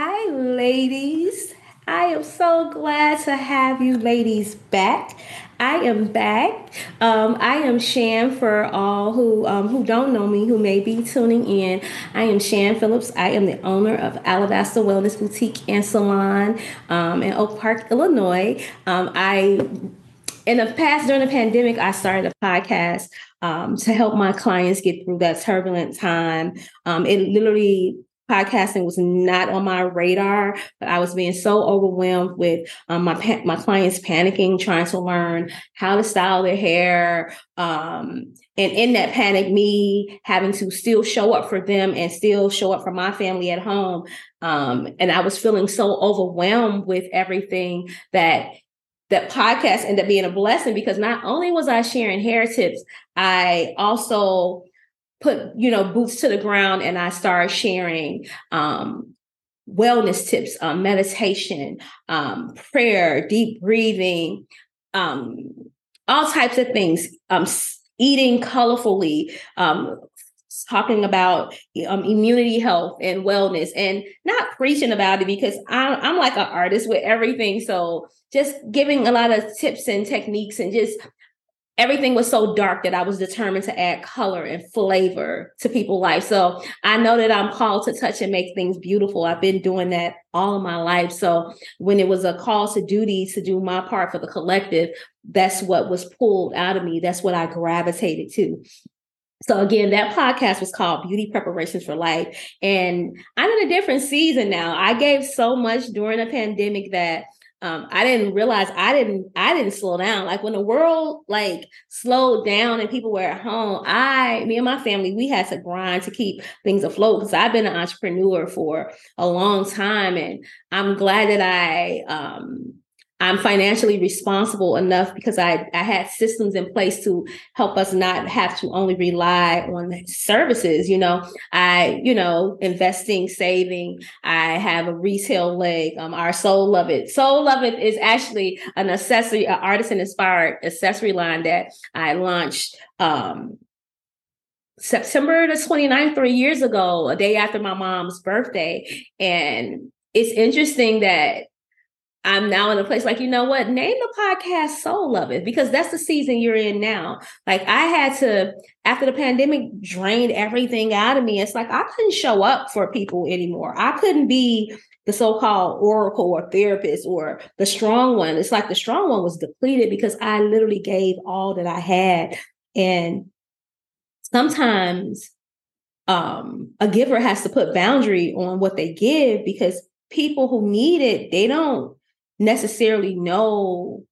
Hi, ladies. I am so glad to have you ladies back. I am back. Um, I am Shan for all who um, who don't know me, who may be tuning in. I am Shan Phillips. I am the owner of Alabaster Wellness Boutique and Salon um, in Oak Park, Illinois. Um, I in the past during the pandemic, I started a podcast um, to help my clients get through that turbulent time. Um, it literally podcasting was not on my radar, but I was being so overwhelmed with um, my my clients panicking, trying to learn how to style their hair, um, and in that panic, me having to still show up for them and still show up for my family at home. Um, and I was feeling so overwhelmed with everything that that podcast ended up being a blessing because not only was I sharing hair tips, I also put you know boots to the ground and i started sharing um, wellness tips um, meditation um, prayer deep breathing um, all types of things. Um, eating colorfully um, talking about um, immunity health and wellness and not preaching about it because I'm, I'm like an artist with everything. So just giving a lot of tips and techniques and just everything was so dark that I was determined to add color and flavor to people's life. So I know that I'm called to touch and make things beautiful. I've been doing that all of my life. So when it was a call to duty to do my part for the collective, that's what was pulled out of me. That's what I gravitated to. So again, that podcast was called Beauty Preparations for Life. And I'm in a different season now. I gave so much during the pandemic that um, I didn't realize I didn't I didn't slow down. Like when the world like slowed down and people were at home, I me and my family we had to grind to keep things afloat because I've been an entrepreneur for a long time, and I'm glad that I um, I'm financially responsible enough because I, I had systems in place to help us not have to only rely on services. You know, I, you know, investing, saving. I have a retail leg. Um, our Soul Loveth. Soul Loveth is actually an accessory, an artisan inspired accessory line that I launched um September the 29th, three years ago, a day after my mom's birthday. And it's interesting that I'm now in a place like, you know what? Name the podcast Soul Loveth because that's the season you're in now. Like I had to, after the pandemic drained everything out of me, it's like I couldn't show up for people anymore. I couldn't be the so-called oracle or therapist or the strong one. It's like the strong one was depleted because I literally gave all that I had. And sometimes um, a giver has to put boundary on what they give because people who need it, they don't necessarily know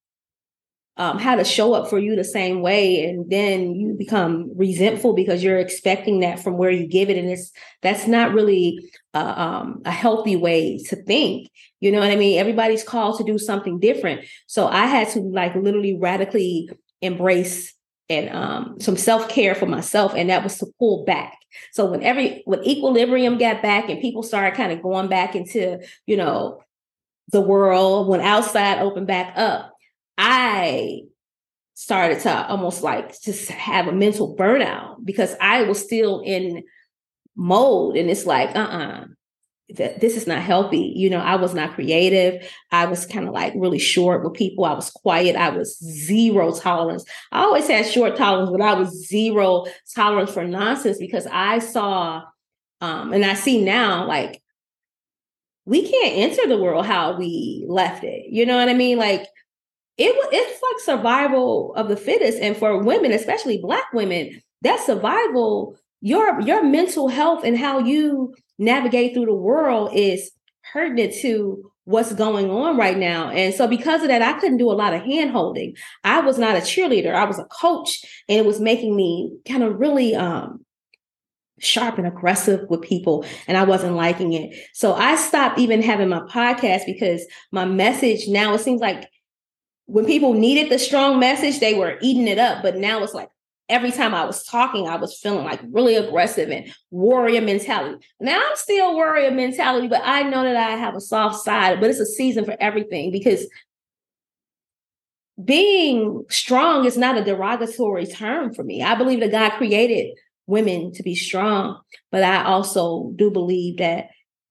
um, how to show up for you the same way and then you become resentful because you're expecting that from where you give it and it's that's not really uh, um, a healthy way to think you know what i mean? Everybody's called to do something different. So i had to like literally radically embrace and um, some self-care for myself and that was to pull back. So when every when equilibrium got back and people started kind of going back into you know the world, when outside opened back up, I started to almost like just have a mental burnout because I was still in mode. And it's like, uh uh-uh, uh this is not healthy. You know, I was not creative. I was kind of like really short with people. I was quiet. I was zero tolerance. I always had short tolerance, but I was zero tolerance for nonsense because I saw, um, and I see now, like we can't enter the world how we left it. You know what I mean? Like it it's like survival of the fittest. And for women, especially black women, that survival, your your mental health and how you navigate through the world is pertinent to what's going on right now. And so because of that, I couldn't do a lot of hand holding. I was not a cheerleader. I was a coach and it was making me kind of really um sharp and aggressive with people and I wasn't liking it. So I stopped even having my podcast because my message now it seems like when people needed the strong message, they were eating it up. But now it's like every time I was talking, I was feeling like really aggressive and warrior mentality. Now I'm still warrior mentality, but I know that I have a soft side, but it's a season for everything because being strong is not a derogatory term for me. I believe that God created women to be strong. But I also do believe that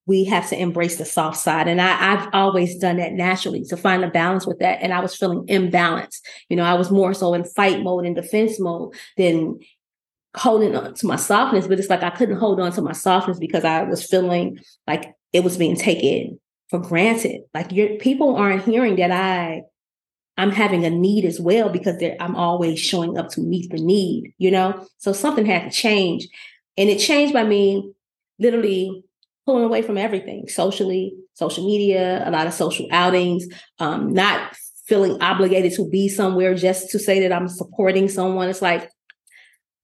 we have to embrace the soft side. And I, I've always done that naturally to find a balance with that. And I was feeling imbalanced. You know, I was more so in fight mode and defense mode than holding on to my softness. But it's like I couldn't hold on to my softness because I was feeling like it was being taken for granted. Like your people aren't hearing that I I'm having a need as well because I'm always showing up to meet the need, you know? So something had to change. And it changed by me literally pulling away from everything socially, social media, a lot of social outings, um, not feeling obligated to be somewhere just to say that I'm supporting someone. It's like,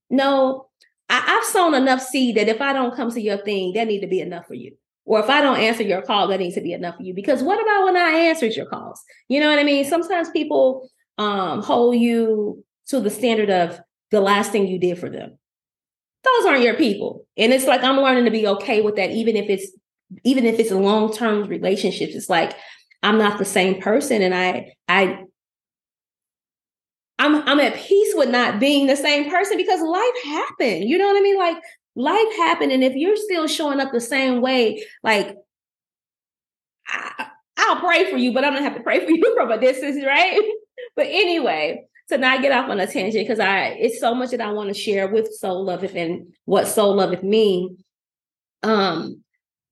no, I, have sown enough seed that if I don't come to your thing, that need to be enough for you. Or if I don't answer your call, that needs to be enough for you. Because what about when I answered your calls? You know what I mean? Sometimes people um, hold you to the standard of the last thing you did for them those aren't your people. And it's like I'm learning to be okay with that, even if it's even if it's a long-term relationships. It's like I'm not the same person and I I I'm I'm at peace with not being the same person because life happened. You know what I mean? Like life happened. And if you're still showing up the same way, like I, I'll pray for you, but I'm gonna have to pray for you from a distance, right? but anyway, to not get off on a tangent because I it's so much that I want to share with Soul Loveth and what Soul Loveth mean. Um,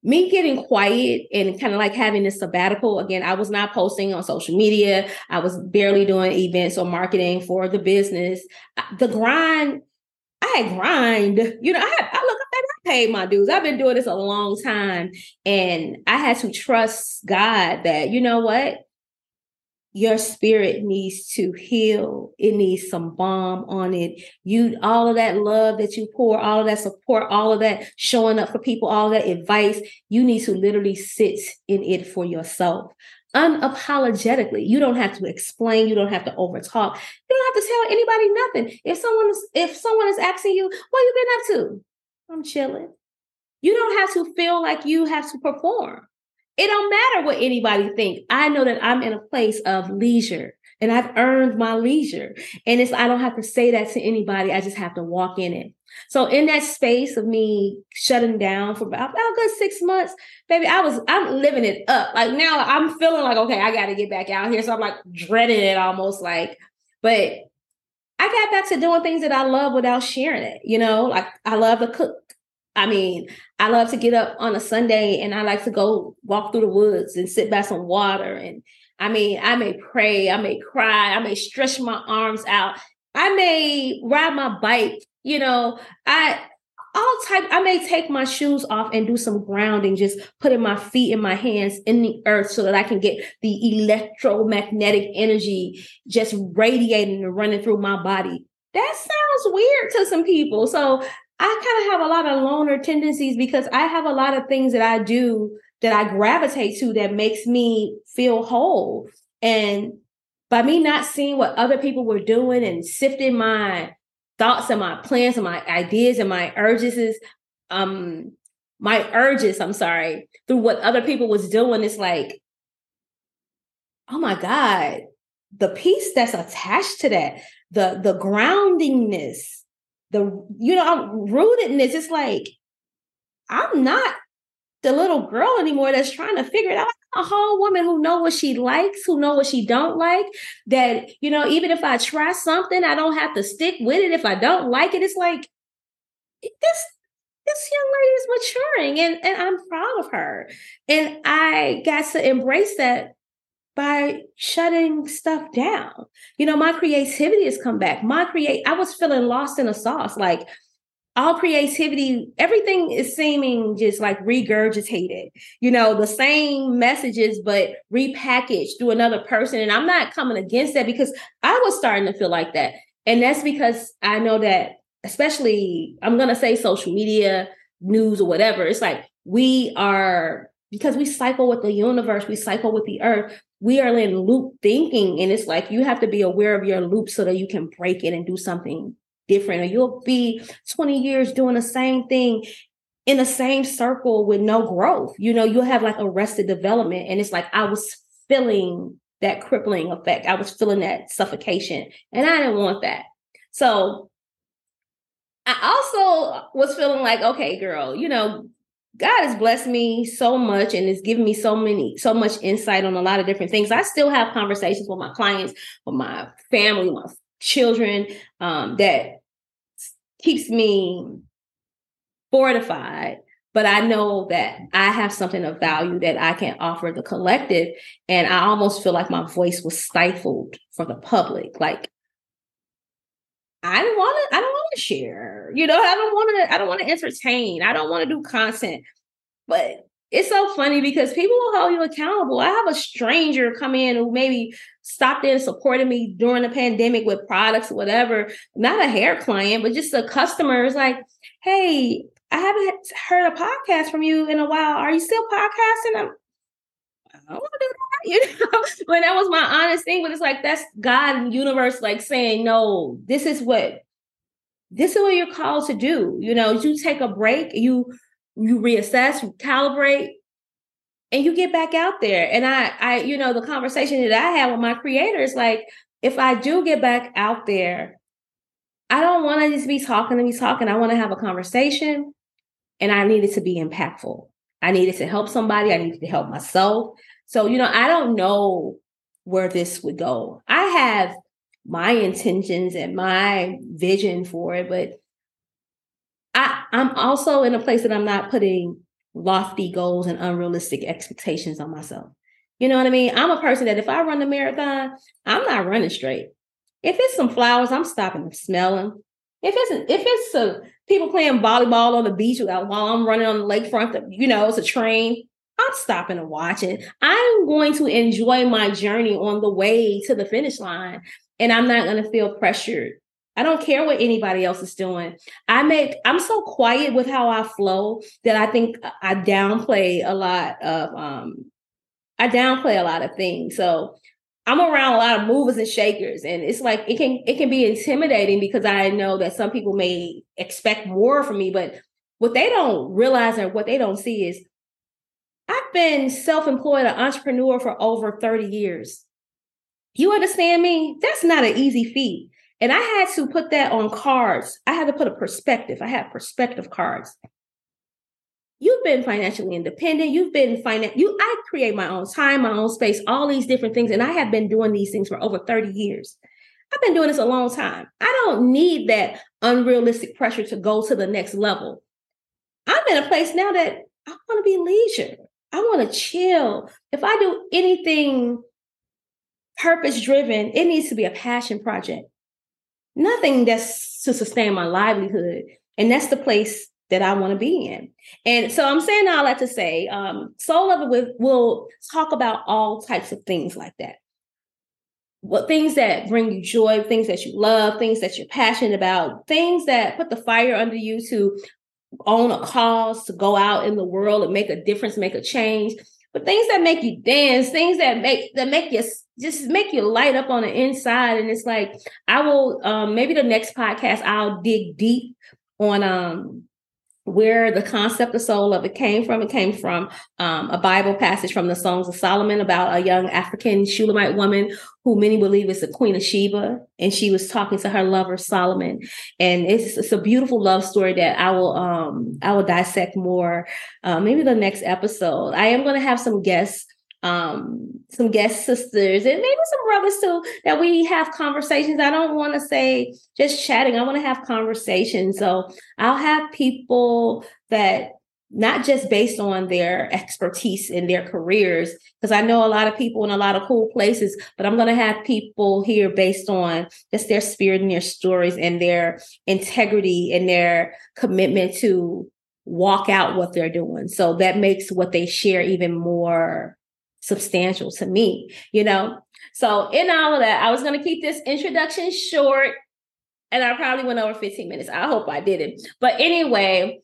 me getting quiet and kind of like having this sabbatical again i was not posting on social media i was barely doing events or marketing for the business the grind i grind you know i, I look I paid my dues i've been doing this a long time and i had to trust god that you know what your spirit needs to heal. It needs some balm on it. You, all of that love that you pour, all of that support, all of that showing up for people, all that advice, you need to literally sit in it for yourself unapologetically. You don't have to explain. You don't have to overtalk. You don't have to tell anybody nothing. If someone is, if someone is asking you, what you been up to? I'm chilling. You don't have to feel like you have to perform it don't matter what anybody think. I know that I'm in a place of leisure and I've earned my leisure. And it's I don't have to say that to anybody. I just have to walk in it. So in that space of me shutting down for about, about good six months, baby, I was I'm living it up. Like now I'm feeling like, okay, I gotta get back out here. So I'm like dreading it almost like, but I got back to doing things that I love without sharing it. You know, like I love to cook. I mean, I love to get up on a Sunday and I like to go walk through the woods and sit by some water. And I mean, I may pray, I may cry, I may stretch my arms out, I may ride my bike, you know, I all type I may take my shoes off and do some grounding, just putting my feet and my hands in the earth so that I can get the electromagnetic energy just radiating and running through my body. That sounds weird to some people. So I kind of have a lot of loner tendencies because I have a lot of things that I do that I gravitate to that makes me feel whole. And by me not seeing what other people were doing and sifting my thoughts and my plans and my ideas and my urges um my urges, I'm sorry, through what other people was doing, it's like, oh my God, the peace that's attached to that, the the groundingness, the you know rootedness. It's like I'm not the little girl anymore that's trying to figure it out. A whole woman who know what she likes, who know what she don't like. That you know, even if I try something, I don't have to stick with it. If I don't like it, it's like this this young lady is maturing, and and I'm proud of her. And I got to embrace that by shutting stuff down. You know, my creativity has come back. My create I was feeling lost in a sauce. Like all creativity, everything is seeming just like regurgitated, you know, the same messages, but repackaged through another person. And I'm not coming against that because I was starting to feel like that. And that's because I know that, especially, I'm going to say social media, news, or whatever, it's like we are, because we cycle with the universe, we cycle with the earth, we are in loop thinking and it's like you have to be aware of your loop so that you can break it and do something different or you'll be 20 years doing the same thing in the same circle with no growth. You know you'll have like arrested development and it's like i was feeling that crippling effect. I was feeling that suffocation and i didn't want that. So i also was feeling like okay girl you know God has blessed me so much and has given me so many, so much insight on a lot of different things. I still have conversations with my clients, with my family, my children, um, that keeps me fortified. But I know that I have something of value that I can offer the collective. And I almost feel like my voice was stifled for the public. Like I don't want to, I don't want to share. You know, I don't want to, I don't want to entertain. I don't want to do content. But it's so funny because people will hold you accountable. I have a stranger come in who maybe stopped in and supported me during the pandemic with products, whatever. Not a hair client, but just a customer is like, hey, I haven't heard a podcast from you in a while. Are you still podcasting? I'm, I don't want to do that. You know, but that was my honest thing. But it's like that's God and universe like saying, no, this is what this is what you're called to do. You know, you take a break, you you reassess, you calibrate, and you get back out there. And I, I, you know, the conversation that I have with my creators, like, if I do get back out there, I don't want to just be talking to be talking. I want to have a conversation and I needed to be impactful. I needed to help somebody. I needed to help myself. So, you know, I don't know where this would go. I have my intentions and my vision for it, but I, I'm also in a place that I'm not putting lofty goals and unrealistic expectations on myself. You know what I mean? I'm a person that if I run the marathon, I'm not running straight. If it's some flowers, I'm stopping and smelling. If it's if it's a, people playing volleyball on the beach while I'm running on the lakefront, you know, it's a train. I'm stopping and watching. I'm going to enjoy my journey on the way to the finish line, and I'm not going to feel pressured I don't care what anybody else is doing. I make I'm so quiet with how I flow that I think I downplay a lot of um I downplay a lot of things. So I'm around a lot of movers and shakers and it's like it can it can be intimidating because I know that some people may expect more from me but what they don't realize or what they don't see is I've been self-employed an entrepreneur for over 30 years. You understand me? That's not an easy feat. And I had to put that on cards. I had to put a perspective. I had perspective cards. You've been financially independent. You've been finan- you I create my own time, my own space, all these different things and I have been doing these things for over 30 years. I've been doing this a long time. I don't need that unrealistic pressure to go to the next level. I'm in a place now that I want to be leisure. I want to chill. If I do anything purpose driven, it needs to be a passion project nothing that's to sustain my livelihood. And that's the place that I want to be in. And so I'm saying all that to say, um, Soul Loveth will, will talk about all types of things like that. What things that bring you joy, things that you love, things that you're passionate about, things that put the fire under you to own a cause, to go out in the world and make a difference, make a change but things that make you dance, things that make that make you just make you light up on the inside. And it's like I will um maybe the next podcast I'll dig deep on um where the concept of Soul Loveth came from. It came from um, a Bible passage from the Songs of Solomon about a young African Shulamite woman who many believe is the Queen of Sheba, and she was talking to her lover Solomon, and it's, it's a beautiful love story that I will um, I will dissect more uh, maybe the next episode. I am going to have some guests um some guest sisters and maybe some brothers too that we have conversations. I don't want to say just chatting i want to have conversations. So i'll have people that not just based on their expertise in their careers because i know a lot of people in a lot of cool places but i'm going to have people here based on just their spirit and their stories and their integrity and their commitment to walk out what they're doing. So that makes what they share even more substantial to me, you know? So, in all of that, I was going to keep this introduction short and I probably went over 15 minutes. I hope I didn't. But anyway,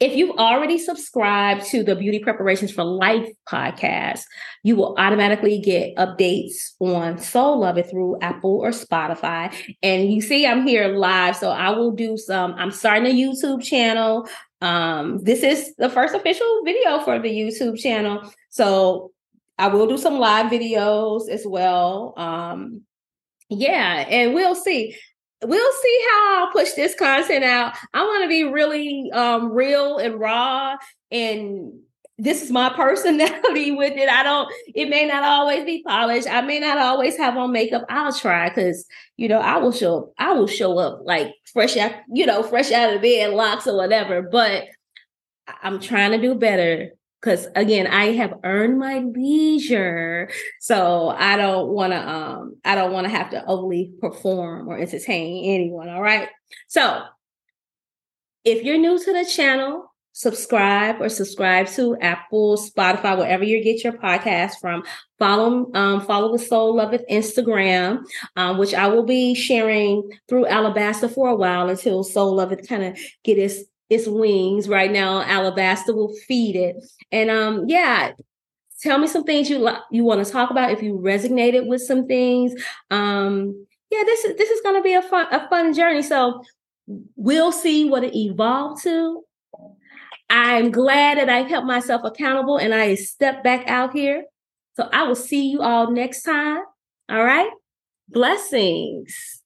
if you've already subscribed to the Beauty Preparations for Life podcast, you will automatically get updates on Soul Loveth through Apple or Spotify. And you see, I'm here live, so I will do some. I'm starting a YouTube channel. Um, this is the first official video for the YouTube channel. So I will do some live videos as well. Um, yeah, and we'll see. We'll see how I'll push this content out. I want to be really um, real and raw and this is my personality with it. I don't, it may not always be polished. I may not always have on makeup. I'll try because, you know, I will show up, I will show up like fresh out, you know, fresh out of bed, locks or whatever. But I'm trying to do better because again, I have earned my leisure. So I don't want to um I don't want to have to overly perform or entertain anyone. All right. So if you're new to the channel, subscribe or subscribe to Apple, Spotify, wherever you get your podcast from. Follow um, follow the Soul Loveth Instagram, um, which I will be sharing through Alabaster for a while until Soul Loveth kind of get its its wings. Right now, Alabaster will feed it, and um, yeah. Tell me some things you like you want to talk about. If you resonated with some things, um, yeah, this is this is going to be a fun a fun journey. So we'll see what it evolved to I'm glad that I've helped myself accountable and I step back out here. So I will see you all next time. All right. Blessings.